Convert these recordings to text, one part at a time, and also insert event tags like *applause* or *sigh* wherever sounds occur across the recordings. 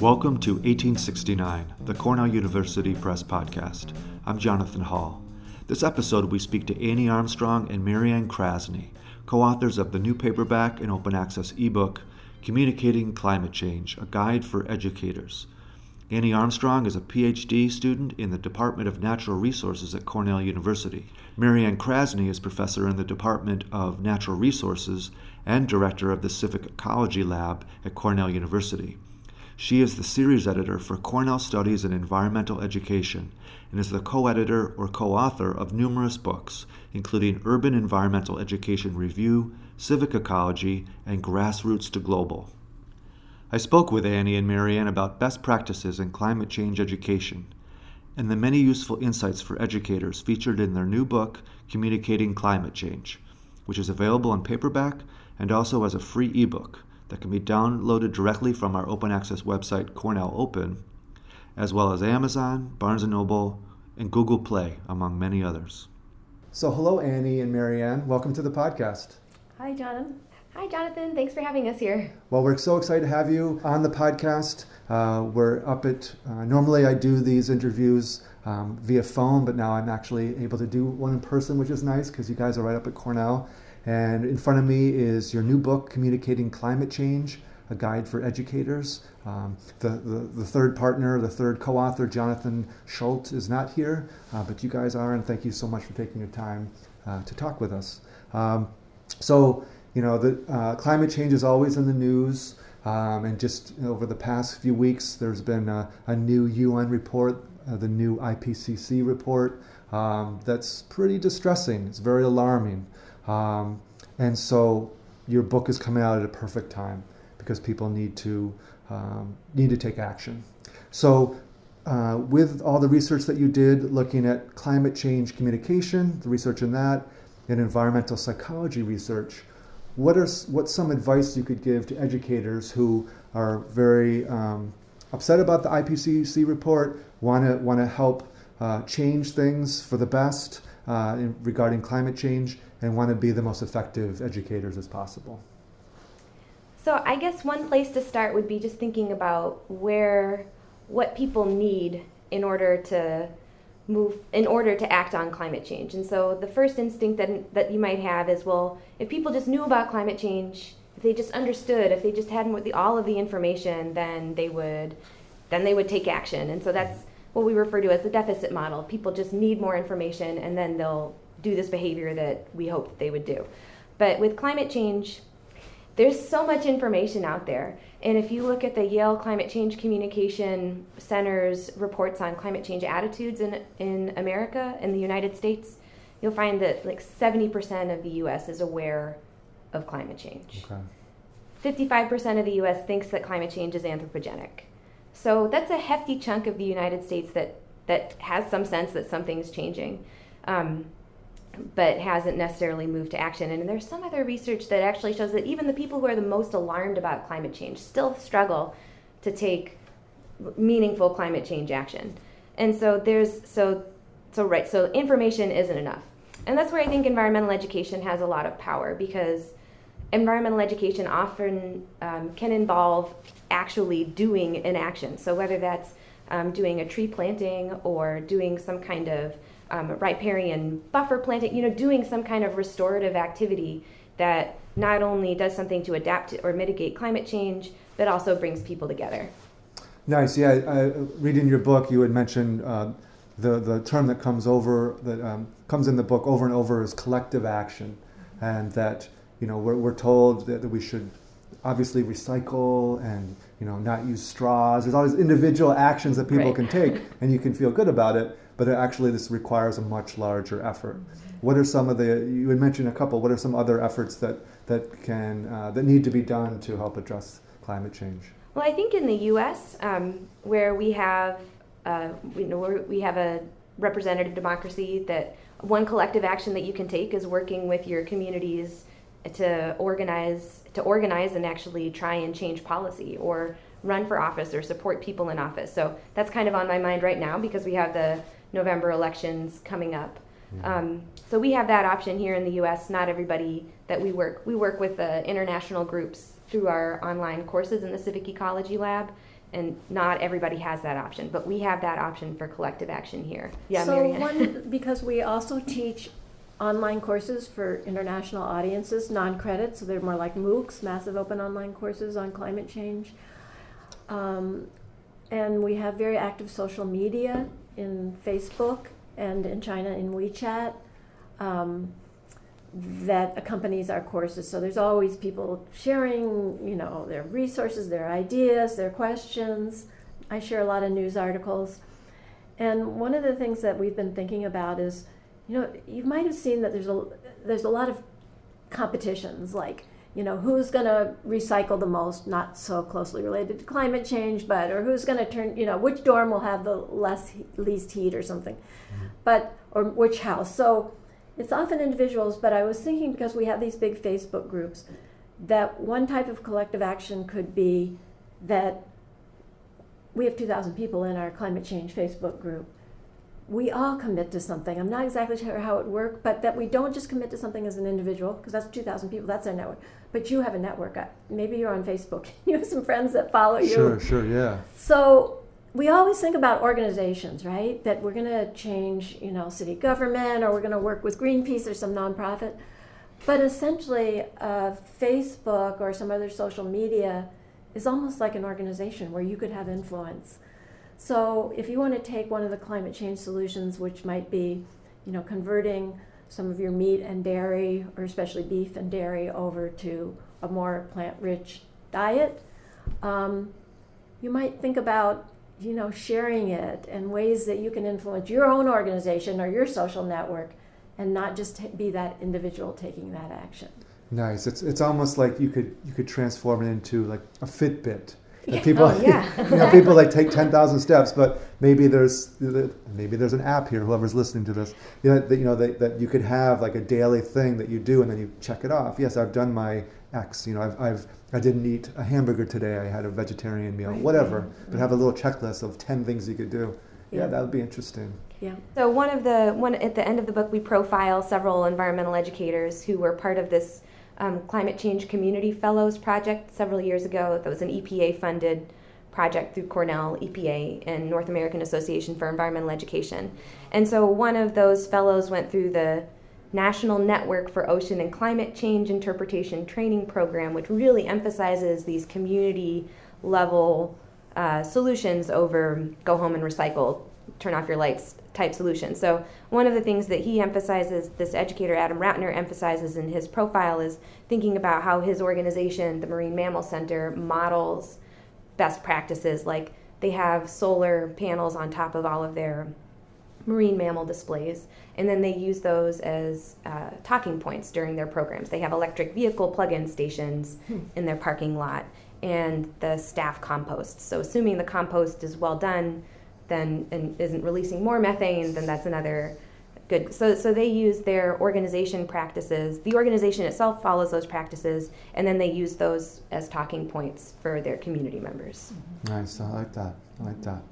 Welcome to 1869, the Cornell University Press Podcast. I'm Jonathan Hall. This episode, we speak to Annie Armstrong and Marianne Krasny, co authors of the new paperback and open access ebook, Communicating Climate Change A Guide for Educators. Annie Armstrong is a PhD student in the Department of Natural Resources at Cornell University. Marianne Krasny is professor in the Department of Natural Resources and director of the Civic Ecology Lab at Cornell University. She is the series editor for Cornell Studies in Environmental Education and is the co editor or co author of numerous books, including Urban Environmental Education Review, Civic Ecology, and Grassroots to Global. I spoke with Annie and Marianne about best practices in climate change education and the many useful insights for educators featured in their new book, Communicating Climate Change, which is available in paperback and also as a free ebook that can be downloaded directly from our open access website, Cornell Open, as well as Amazon, Barnes & Noble, and Google Play, among many others. So, hello, Annie and Marianne. Welcome to the podcast. Hi, Jonathan. Hi, Jonathan. Thanks for having us here. Well, we're so excited to have you on the podcast. Uh, we're up at, uh, normally I do these interviews um, via phone, but now I'm actually able to do one in person, which is nice because you guys are right up at Cornell. And in front of me is your new book, Communicating Climate Change, a guide for educators. Um, the, the, the, third partner, the third co author, Jonathan Schuldt, is not here, uh, but you guys are, and thank you so much for taking the time uh, to talk with us. Um, so, you know, the uh, climate change is always in the news. Um, and just over the past few weeks, there's been a, a new UN report, uh, the new IPCC report, um, that's pretty distressing. It's very alarming. Um, and so your book is coming out at a perfect time because people need to um, need to take action. So uh, with all the research that you did looking at climate change communication, the research in that, and environmental psychology research, what are what's some advice you could give to educators who are very um, upset about the IPCC report, want to want to help uh, change things for the best uh, in, regarding climate change, and want to be the most effective educators as possible? So I guess one place to start would be just thinking about where what people need in order to move in order to act on climate change. And so the first instinct that that you might have is well, if people just knew about climate change, if they just understood, if they just had all of the information, then they would then they would take action. And so that's what we refer to as the deficit model. People just need more information and then they'll do this behavior that we hoped they would do. But with climate change, there's so much information out there. And if you look at the Yale Climate Change Communication Center's reports on climate change attitudes in, in America, in the United States, you'll find that like 70% of the US is aware of climate change. Okay. 55% of the US thinks that climate change is anthropogenic. So that's a hefty chunk of the United States that, that has some sense that something's changing. Um, but hasn't necessarily moved to action. And there's some other research that actually shows that even the people who are the most alarmed about climate change still struggle to take meaningful climate change action. And so there's so so right, so information isn't enough. And that's where I think environmental education has a lot of power because environmental education often um, can involve actually doing an action. So whether that's um, doing a tree planting or doing some kind of um, riparian buffer planting, you know, doing some kind of restorative activity that not only does something to adapt or mitigate climate change, but also brings people together. Nice. Yeah, I, reading your book, you had mentioned uh, the the term that comes over that um, comes in the book over and over is collective action, and that you know we're, we're told that, that we should obviously recycle and you know not use straws. There's all these individual actions that people right. can take, and you can feel good about it but actually this requires a much larger effort. What are some of the, you had mentioned a couple, what are some other efforts that, that, can, uh, that need to be done to help address climate change? Well, I think in the U.S., um, where we have, uh, you know, we have a representative democracy, that one collective action that you can take is working with your communities to organize, to organize and actually try and change policy or run for office or support people in office. So that's kind of on my mind right now because we have the November elections coming up. Mm-hmm. Um, so we have that option here in the U.S. Not everybody that we work we work with uh, international groups through our online courses in the Civic Ecology Lab, and not everybody has that option. But we have that option for collective action here. Yeah, so Marianne. one *laughs* because we also teach online courses for international audiences, non-credit, so they're more like MOOCs, massive open online courses on climate change. Um, and we have very active social media in Facebook and in China in WeChat um, that accompanies our courses. So there's always people sharing, you know, their resources, their ideas, their questions. I share a lot of news articles. And one of the things that we've been thinking about is, you know, you might have seen that there's a there's a lot of competitions like you know who's going to recycle the most not so closely related to climate change but or who's going to turn you know which dorm will have the less least heat or something mm-hmm. but or which house so it's often individuals but i was thinking because we have these big facebook groups that one type of collective action could be that we have 2000 people in our climate change facebook group we all commit to something. I'm not exactly sure how it works, but that we don't just commit to something as an individual, because that's 2,000 people, that's our network. But you have a network. Maybe you're on Facebook. *laughs* You have some friends that follow you. Sure, sure, yeah. So we always think about organizations, right? That we're going to change, you know, city government, or we're going to work with Greenpeace or some nonprofit. But essentially, uh, Facebook or some other social media is almost like an organization where you could have influence. So if you want to take one of the climate change solutions, which might be, you know, converting some of your meat and dairy, or especially beef and dairy, over to a more plant-rich diet, um, you might think about, you know, sharing it and ways that you can influence your own organization or your social network, and not just be that individual taking that action. Nice. It's it's almost like you could you could transform it into like a Fitbit people, oh, yeah. *laughs* you know, people like take ten thousand steps, but maybe there's maybe there's an app here. Whoever's listening to this, you know, that you know that, that you could have like a daily thing that you do, and then you check it off. Yes, I've done my X. You know, I've, I've I didn't eat a hamburger today. I had a vegetarian meal, right. whatever. Right. But have a little checklist of ten things you could do. Yeah, yeah that would be interesting. Yeah. So one of the one at the end of the book, we profile several environmental educators who were part of this um, Climate Change Community Fellows project several years ago. That was an EPA funded project through Cornell, EPA, and North American Association for Environmental Education. And so one of those fellows went through the National Network for Ocean and Climate Change Interpretation Training Program, which really emphasizes these community level uh, solutions over go home and recycle, turn off your lights type solution. So one of the things that he emphasizes, this educator Adam Ratner emphasizes in his profile, is thinking about how his organization, the Marine Mammal Center, models best practices. Like they have solar panels on top of all of their marine mammal displays, and then they use those as uh, talking points during their programs. They have electric vehicle plug-in stations hmm. in their parking lot, and the staff compost. So assuming the compost is well done then and isn't releasing more methane, then that's another good. So, so they use their organization practices. The organization itself follows those practices, and then they use those as talking points for their community members. Nice. I like that. I like that.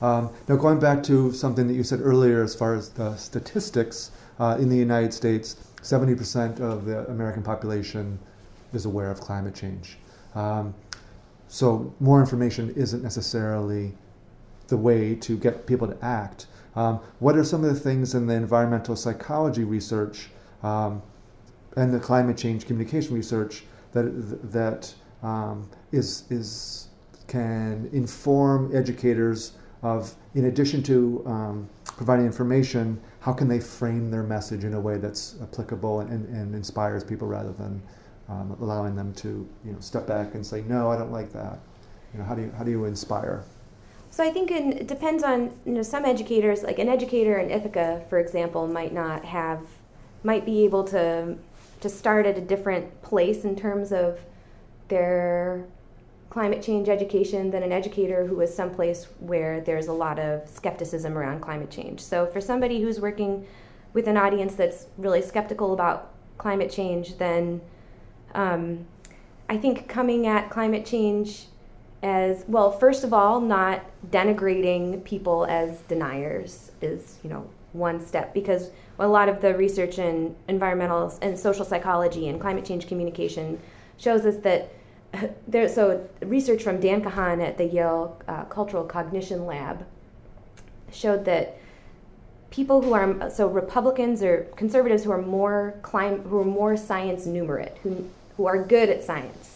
Um, now, going back to something that you said earlier, as far as the statistics uh, in the United States, 70% of the American population is aware of climate change. Um, so, more information isn't necessarily the way to get people to act. Um, what are some of the things in the environmental psychology research um, and the climate change communication research that that um, is is can inform educators of, in addition to um, providing information, how can they frame their message in a way that's applicable and, and inspires people rather than um, allowing them to you know step back and say no, I don't like that. You know, how do you how do you inspire? So I think in, it depends on you know some educators, like an educator in Ithaca, for example, might not have, might be able to to start at a different place in terms of their climate change education than an educator who is someplace where there's a lot of skepticism around climate change. So for somebody who's working with an audience that's really skeptical about climate change, then um, I think coming at climate change as well first of all not denigrating people as deniers is you know one step because a lot of the research in environmental and social psychology and climate change communication shows us that *laughs* there. So research from Dan Kahan at the Yale uh, Cultural Cognition Lab showed that people who are so Republicans or conservatives who are more clim- who are more science numerate, who who are good at science,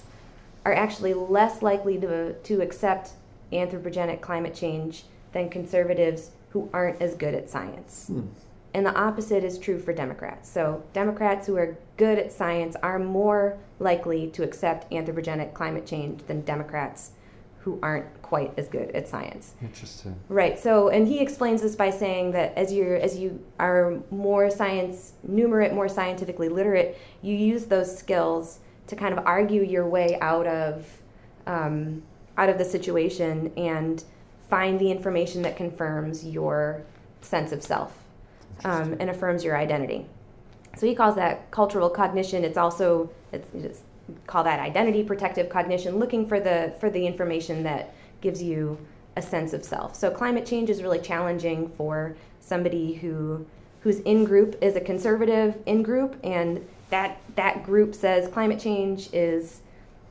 are actually less likely to to accept anthropogenic climate change than conservatives who aren't as good at science. Hmm. And the opposite is true for Democrats. So, Democrats who are good at science are more likely to accept anthropogenic climate change than Democrats who aren't quite as good at science. Interesting. Right. So, and he explains this by saying that as you as you are more science numerate, more scientifically literate, you use those skills to kind of argue your way out of um, out of the situation and find the information that confirms your sense of self um, and affirms your identity. So he calls that cultural cognition. It's also it's, it's call that identity protective cognition, looking for the for the information that gives you a sense of self. So climate change is really challenging for somebody who whose in group is a conservative in group and that that group says climate change is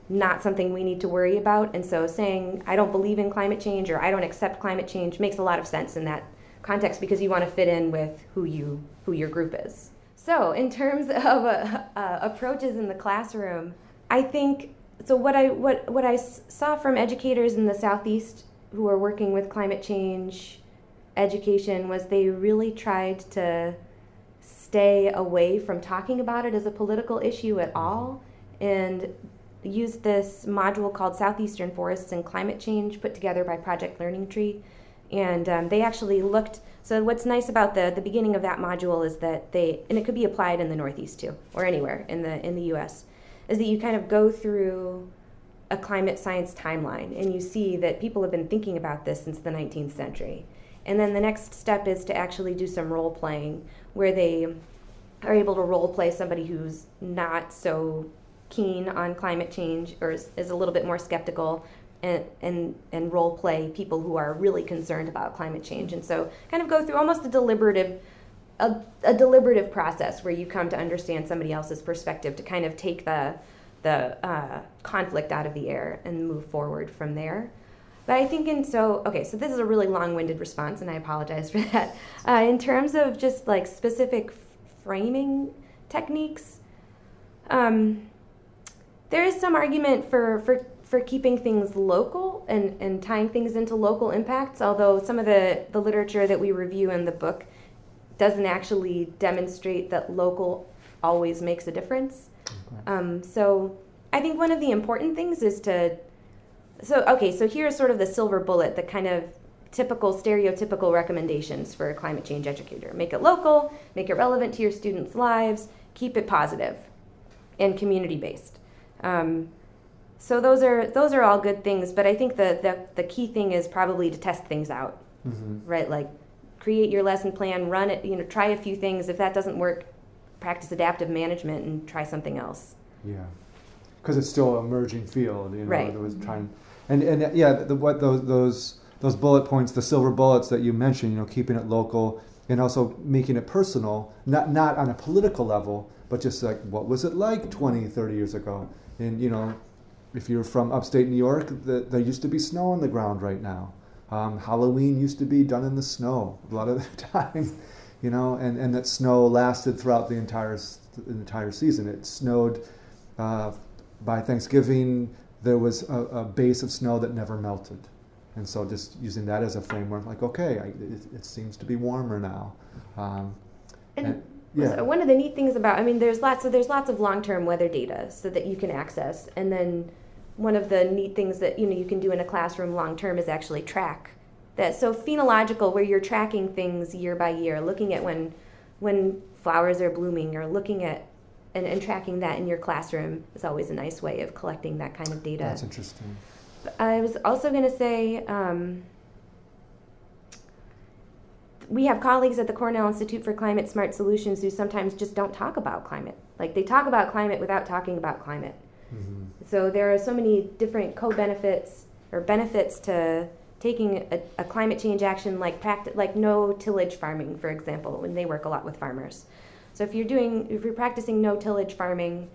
not something we need to worry about and so saying I don't believe in climate change or I don't accept climate change makes a lot of sense in that context because you want to fit in with who you who your group is. So, in terms *laughs* of uh, uh, approaches in the classroom, I think so. What I what what I saw from educators in the southeast who are working with climate change education was they really tried to stay away from talking about it as a political issue at all, and use this module called Southeastern Forests and Climate Change, put together by Project Learning Tree, and um, they actually looked so what's nice about the the beginning of that module is that they and it could be applied in the Northeast too or anywhere in the in the U.S. is that you kind of go through a climate science timeline and you see that people have been thinking about this since the 19th century. And then the next step is to actually do some role playing where they are able to role play somebody who's not so keen on climate change or is, is a little bit more skeptical and, and, and role play people who are really concerned about climate change. And so kind of go through almost a deliberative a, a deliberative process where you come to understand somebody else's perspective to kind of take the the uh, conflict out of the air and move forward from there. But I think in so okay, so this is a really long-winded response, and I apologize for *laughs* that. Uh, in terms of just like specific framing techniques, um, there is some argument for for for keeping things local and, and tying things into local impacts, although some of the, the literature that we review in the book doesn't actually demonstrate that local always makes a difference. Okay. Um, so I think one of the important things is to so okay, so here's sort of the silver bullet, the kind of typical stereotypical recommendations for a climate change educator. Make it local, make it relevant to your students' lives, keep it positive and community based. Um, so those are those are all good things, but I think the the, the key thing is probably to test things out, mm-hmm. right? Like create your lesson plan, run it, you know, try a few things. If that doesn't work, practice adaptive management and try something else. Yeah, because it's still an emerging field, you know. Right. Was trying, and and yeah, the, what those those those bullet points, the silver bullets that you mentioned, you know, keeping it local and also making it personal, not not on a political level, but just like what was it like 20, 30 years ago, and you know if you're from upstate New York, the, there used to be snow on the ground right now. Um, Halloween used to be done in the snow a lot of the *laughs* time, you know, and, and that snow lasted throughout the entire the entire season. It snowed uh, by Thanksgiving. There was a, a, base of snow that never melted, and so just using that as a framework, like okay, I, it, it, seems to be warmer now. Um, and, and yeah. So one of the neat things about, I mean, there's lots. So there's lots of long-term weather data so that you can access, and then one of the neat things that you know you can do in a classroom long term is actually track that. So phenological, where you're tracking things year by year, looking at when when flowers are blooming, or looking at and, and tracking that in your classroom is always a nice way of collecting that kind of data. That's interesting. I was also going to say. Um, we have colleagues at the Cornell Institute for Climate Smart Solutions who sometimes just don't talk about climate. Like they talk about climate without talking about climate. Mm-hmm. So there are so many different co-benefits or benefits to taking a, a climate change action like practice, like no tillage farming, for example, when they work a lot with farmers. So if you're doing, if you're practicing no tillage farming,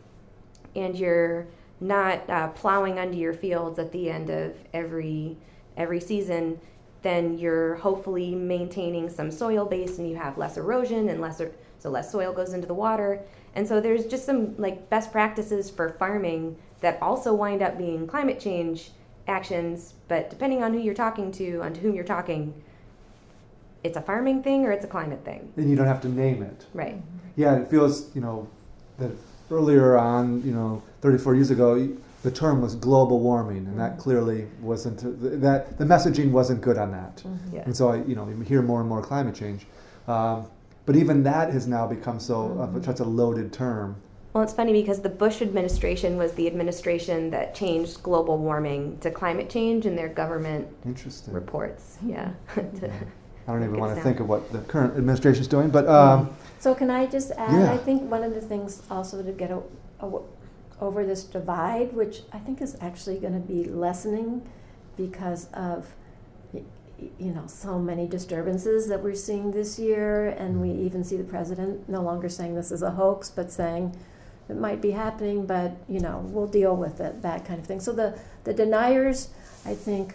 and you're not uh, plowing under your fields at the end of every every season, then you're hopefully maintaining some soil base, and you have less erosion and less so less soil goes into the water. And so there's just some like best practices for farming that also wind up being climate change actions, but depending on who you're talking to, on to whom you're talking, it's a farming thing or it's a climate thing. And you don't have to name it. Right. Yeah, it feels, you know, that earlier on, you know, 34 years ago, the term was global warming, and that clearly wasn't that the messaging wasn't good on that. Mm-hmm. Yeah. And so I, you know, you hear more and more climate change, um, but even that has now become so Mm-hmm. uh, such a loaded term. Well, it's funny because the Bush administration was the administration that changed global warming to climate change in their government Interesting. reports. Yeah. *laughs* To- I don't even want to think of what the current administration is doing, but um, So can I just add, Yeah. I think one of the things also to get o- o- over this divide, which I think is actually going to be lessening because of, you know, so many disturbances that we're seeing this year, and we even see the president no longer saying this is a hoax, but saying it might be happening, but, you know, we'll deal with it, that kind of thing. So the, the deniers, I think,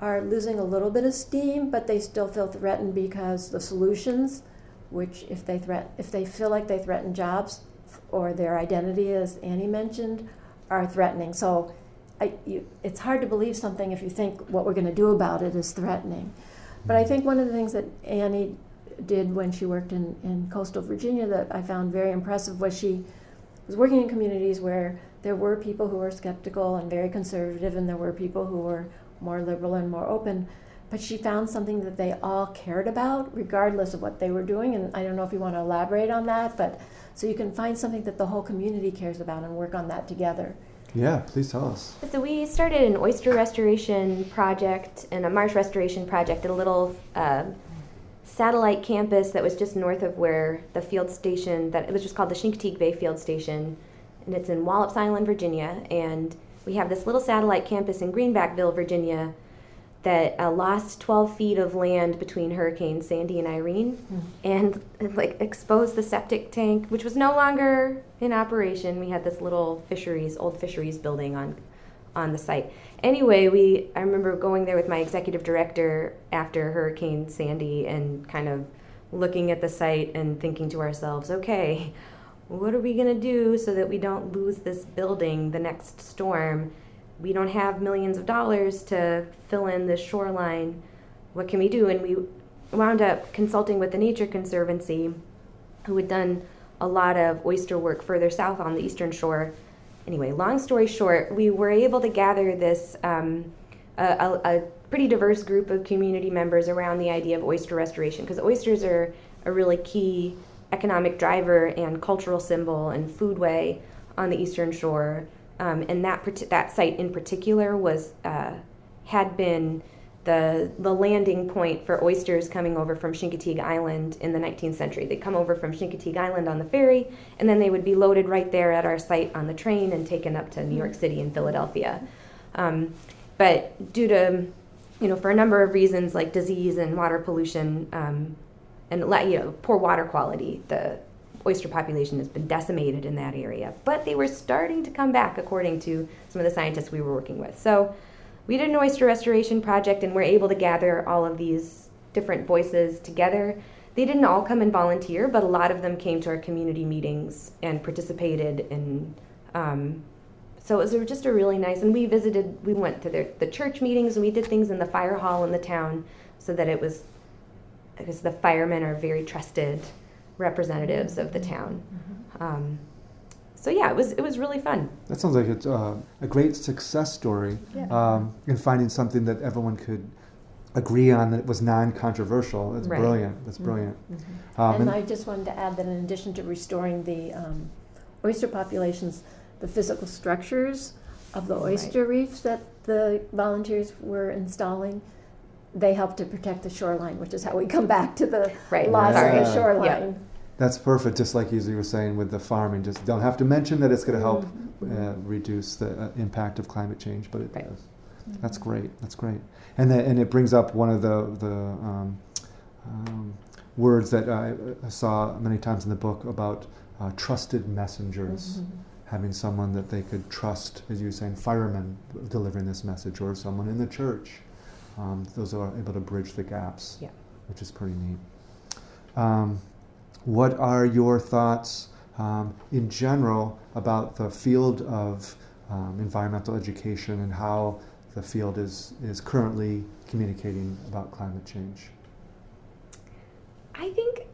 are losing a little bit of steam, but they still feel threatened because the solutions, which if they threat, if they feel like they threaten jobs or their identity, as Annie mentioned, are threatening. So, I, you, it's hard to believe something if you think what we're going to do about it is threatening. But I think one of the things that Annie did when she worked in, in coastal Virginia that I found very impressive was she was working in communities where there were people who were skeptical and very conservative, and there were people who were more liberal and more open. But she found something that they all cared about, regardless of what they were doing. And I don't know if you want to elaborate on that, but so you can find something that the whole community cares about and work on that together. yeah, please tell us. So we started an oyster restoration project and a marsh restoration project at a little uh, satellite campus that was just north of where the field station that it was just called the Chincoteague Bay Field Station, and it's in Wallops Island, Virginia. And we have this little satellite campus in Greenbackville, Virginia, that uh, lost 12 feet of land between Hurricanes Sandy and Irene, and like exposed the septic tank, which was no longer in operation. We had this little fisheries, old fisheries building on on the site. Anyway, we I remember going there with my executive director after Hurricane Sandy and kind of looking at the site and thinking to ourselves, okay, what are we going to do so that we don't lose this building the next storm? We don't have millions of dollars to fill in this shoreline. What can we do? And we wound up consulting with the Nature Conservancy, who had done a lot of oyster work further south on the eastern shore anyway, long story short, we were able to gather this um, a, a, a pretty diverse group of community members around the idea of oyster restoration because oysters are a really key economic driver and cultural symbol and foodway on the eastern shore. Um, and that that site in particular was uh, had been the the landing point for oysters coming over from Chincoteague Island in the 19th century. They'd come over from Chincoteague Island on the ferry, and then they would be loaded right there at our site on the train and taken up to New York City and Philadelphia. Um, but due to, you know, for a number of reasons like disease and water pollution um, and you know poor water quality, the oyster population has been decimated in that area. But they were starting to come back, according to some of the scientists we were working with. So we did an oyster restoration project and we're able to gather all of these different voices together. They didn't all come and volunteer, but a lot of them came to our community meetings and participated in. Um, so it was just a really nice, and we visited, we went to their, the church meetings and we did things in the fire hall in the town so that it was, because the firemen are very trusted representatives of the town. Um, so yeah, it was it was really fun. That sounds like it's uh, a great success story Yeah. um, in finding something that everyone could agree on that was non-controversial. That's Right. brilliant. That's brilliant. Mm-hmm. Um, and and- I just wanted to add that in addition to restoring the um, oyster populations, the physical structures of the Right. oyster reefs that the volunteers were installing, they help to protect the shoreline, which is how we come back to the Right. loss of the shoreline. That's perfect. Just like you were saying with the farming, just don't have to mention that it's going to help Mhm. uh, reduce the uh, impact of climate change, but it Right. does. That's great. That's great. And the, and it brings up one of the the um, um, words that I, I saw many times in the book about uh, trusted messengers. Mm-hmm. Having someone that they could trust, as you were saying, firemen delivering this message, or someone in the church. Um, those are able to bridge the gaps, Yeah. which is pretty neat. Um, what are your thoughts um, in general about the field of um, environmental education and how the field is, is currently communicating about climate change? I think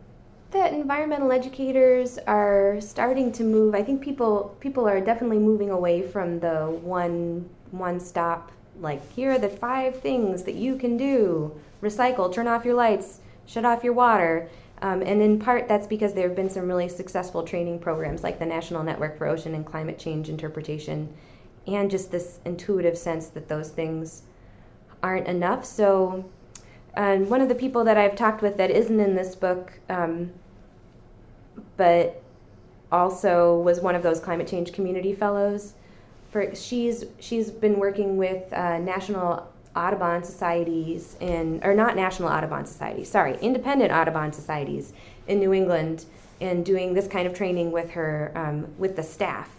that environmental educators are starting to move. I think people people are definitely moving away from the one one stop like here are the five things that you can do: recycle, turn off your lights, shut off your water. Um, and in part, that's because there have been some really successful training programs like the National Network for Ocean and Climate Change Interpretation, and just this intuitive sense that those things aren't enough. So, and one of the people that I've talked with that isn't in this book, um, but also was one of those climate change community fellows. For she's she's been working with uh, national Audubon societies in, or not national Audubon societies, sorry, independent Audubon societies in New England, and doing this kind of training with her um, with the staff.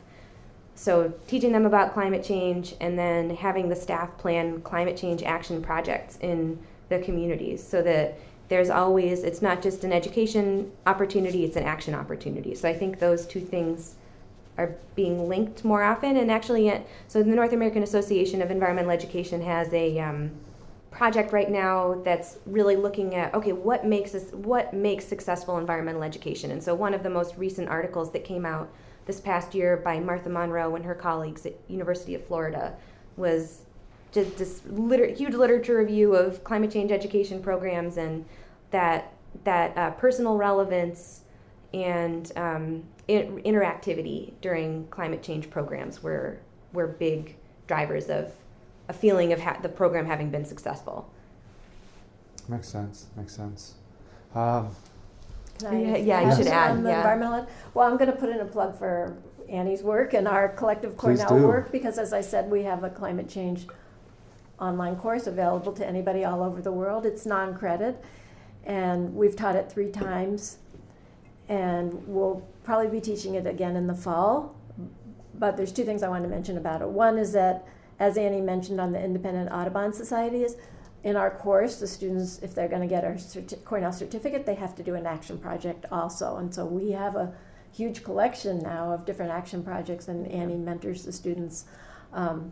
So teaching them about climate change, and then having the staff plan climate change action projects in the communities, so that there's always it's not just an education opportunity; it's an action opportunity. So I think those two things are being linked more often. And actually, uh, so the North American Association of Environmental Education has a um, project right now that's really looking at okay, what makes us what makes successful environmental education. And so one of the most recent articles that came out this past year by Martha Monroe and her colleagues at University of Florida was just this liter- huge literature review of climate change education programs and that that uh, personal relevance and um, in- interactivity during climate change programs were were big drivers of a feeling of ha- the program having been successful. Makes sense. Makes sense. Um, Can I Yeah, yeah, you add should on add, the yeah. environmental ed? Well, I'm going to put in a plug for Annie's work and our collective Cornell work because, as I said, we have a climate change online course available to anybody all over the world. It's non-credit, and we've taught it three times, and we'll probably be teaching it again in the fall. But there's two things I want to mention about it. One is that, as Annie mentioned on the Independent Audubon Society, is in our course, the students, if they're going to get our certi- Cornell certificate, they have to do an action project also. And so we have a huge collection now of different action projects, and Annie mentors the students um,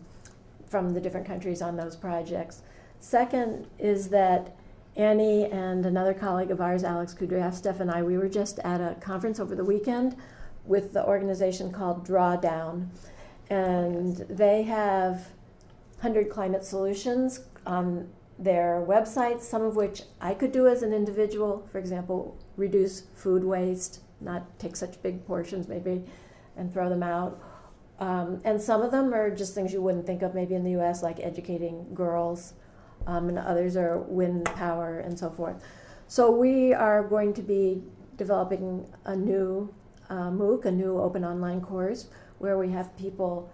from the different countries on those projects. Second is that Annie and another colleague of ours, Alex Kudryavtsev, Steph and I, we were just at a conference over the weekend with the organization called Drawdown. And they have 100 climate solutions on their website, some of which I could do as an individual. For example, reduce food waste, not take such big portions maybe and throw them out. Um, and some of them are just things you wouldn't think of maybe in the US, like educating girls, um, and others are wind power and so forth. So we are going to be developing a new uh, MOOC, a new open online course, where we have people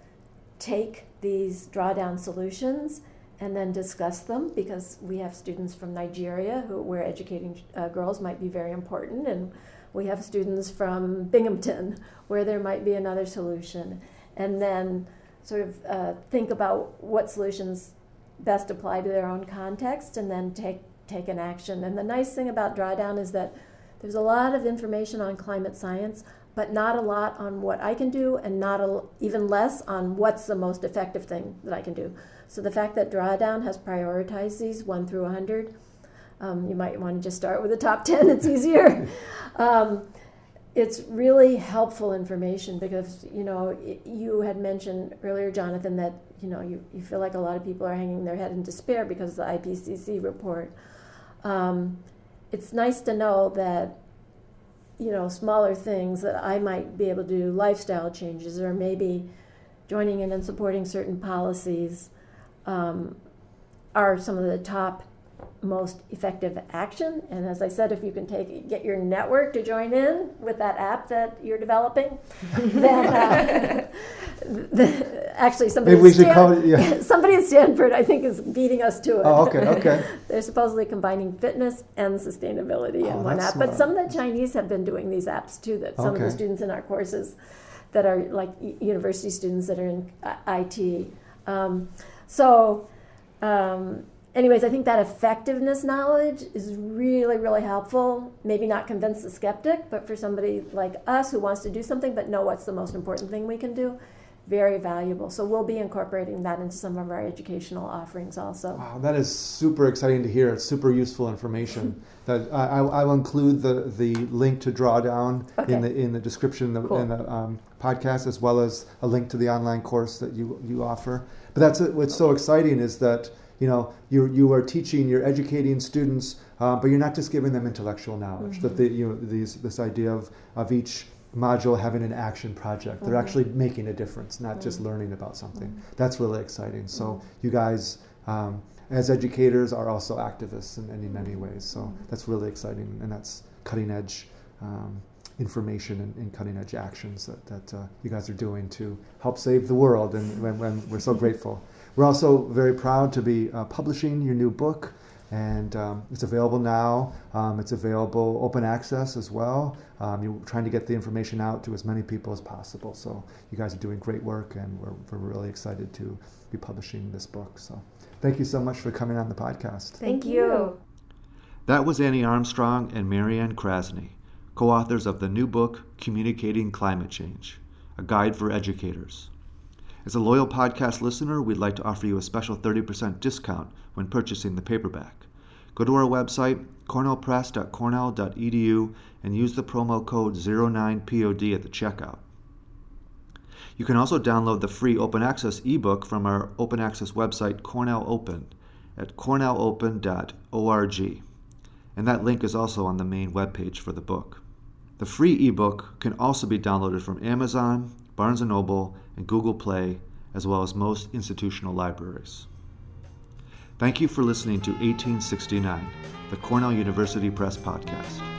take these drawdown solutions and then discuss them because we have students from Nigeria who where educating uh, girls might be very important, and we have students from Binghamton where there might be another solution, and then sort of uh, think about what solutions best apply to their own context, and then take take an action. And the nice thing about drawdown is that there's a lot of information on climate science, but not a lot on what I can do, and not a, even less on what's the most effective thing that I can do. So the fact that Drawdown has prioritized these one through 100, um, you might want to just start with the top *laughs* 10, it's easier. *laughs* um, it's really helpful information because, you know, you had mentioned earlier, Jonathan, that, you know, you, you feel like a lot of people are hanging their head in despair because of the IPCC report. Um, it's nice to know that you know, smaller things that I might be able to do, lifestyle changes, or maybe joining in and supporting certain policies, um, are some of the top most effective action. And as I said, if you can take get your network to join in with that app that you're developing, *laughs* then uh, the, actually somebody Maybe Stan- it- yeah. *laughs* somebody at Stanford I think is beating us to it. Oh, okay, *laughs* okay. They're supposedly combining fitness and sustainability Oh, in one app. But some of the Chinese have been doing these apps too. That some of the students in our courses that are like university students that are in IT. Um, so, um, anyways, I think that effectiveness knowledge is really, really helpful. Maybe not convince the skeptic, but for somebody like us who wants to do something but know what's the most important thing we can do, very valuable. So we'll be incorporating that into some of our educational offerings also. Wow, that is super exciting to hear. It's super useful information. *laughs* that I, I will include the, the link to Drawdown Okay. in the in the description in the, Cool. in the um, podcast, as well as a link to the online course that you you offer. But that's what's so exciting is that you know you you are teaching, you're educating students, uh, but you're not just giving them intellectual knowledge. That they, you know these this idea of of each module having an action project. They're Mhm. actually making a difference, not just Mhm. learning about something. Mhm. That's really exciting. So you guys, um, as educators, are also activists in many, many ways. So that's really exciting, and that's cutting edge um, information and, and cutting edge actions that, that uh, you guys are doing to help save the world. And when, when we're so grateful. We're also very proud to be uh, publishing your new book. And um, it's available now. Um, it's available open access as well. Um, you're trying to get the information out to as many people as possible. So you guys are doing great work, and we're, we're really excited to be publishing this book. So thank you so much for coming on the podcast. Thank you. That was Annie Armstrong and Marianne Krasny, co authors of the new book, Communicating Climate Change A Guide for Educators. As a loyal podcast listener, we'd like to offer you a special 30% discount when purchasing the paperback. Go to our website, cornellpress.cornell.edu, and use the promo code 09POD at the checkout. You can also download the free open access ebook from our open access website, Cornell Open, at cornellopen.org. And that link is also on the main webpage for the book. The free ebook can also be downloaded from Amazon, Barnes & Noble, and Google Play, as well as most institutional libraries. Thank you for listening to 1869, the Cornell University Press podcast.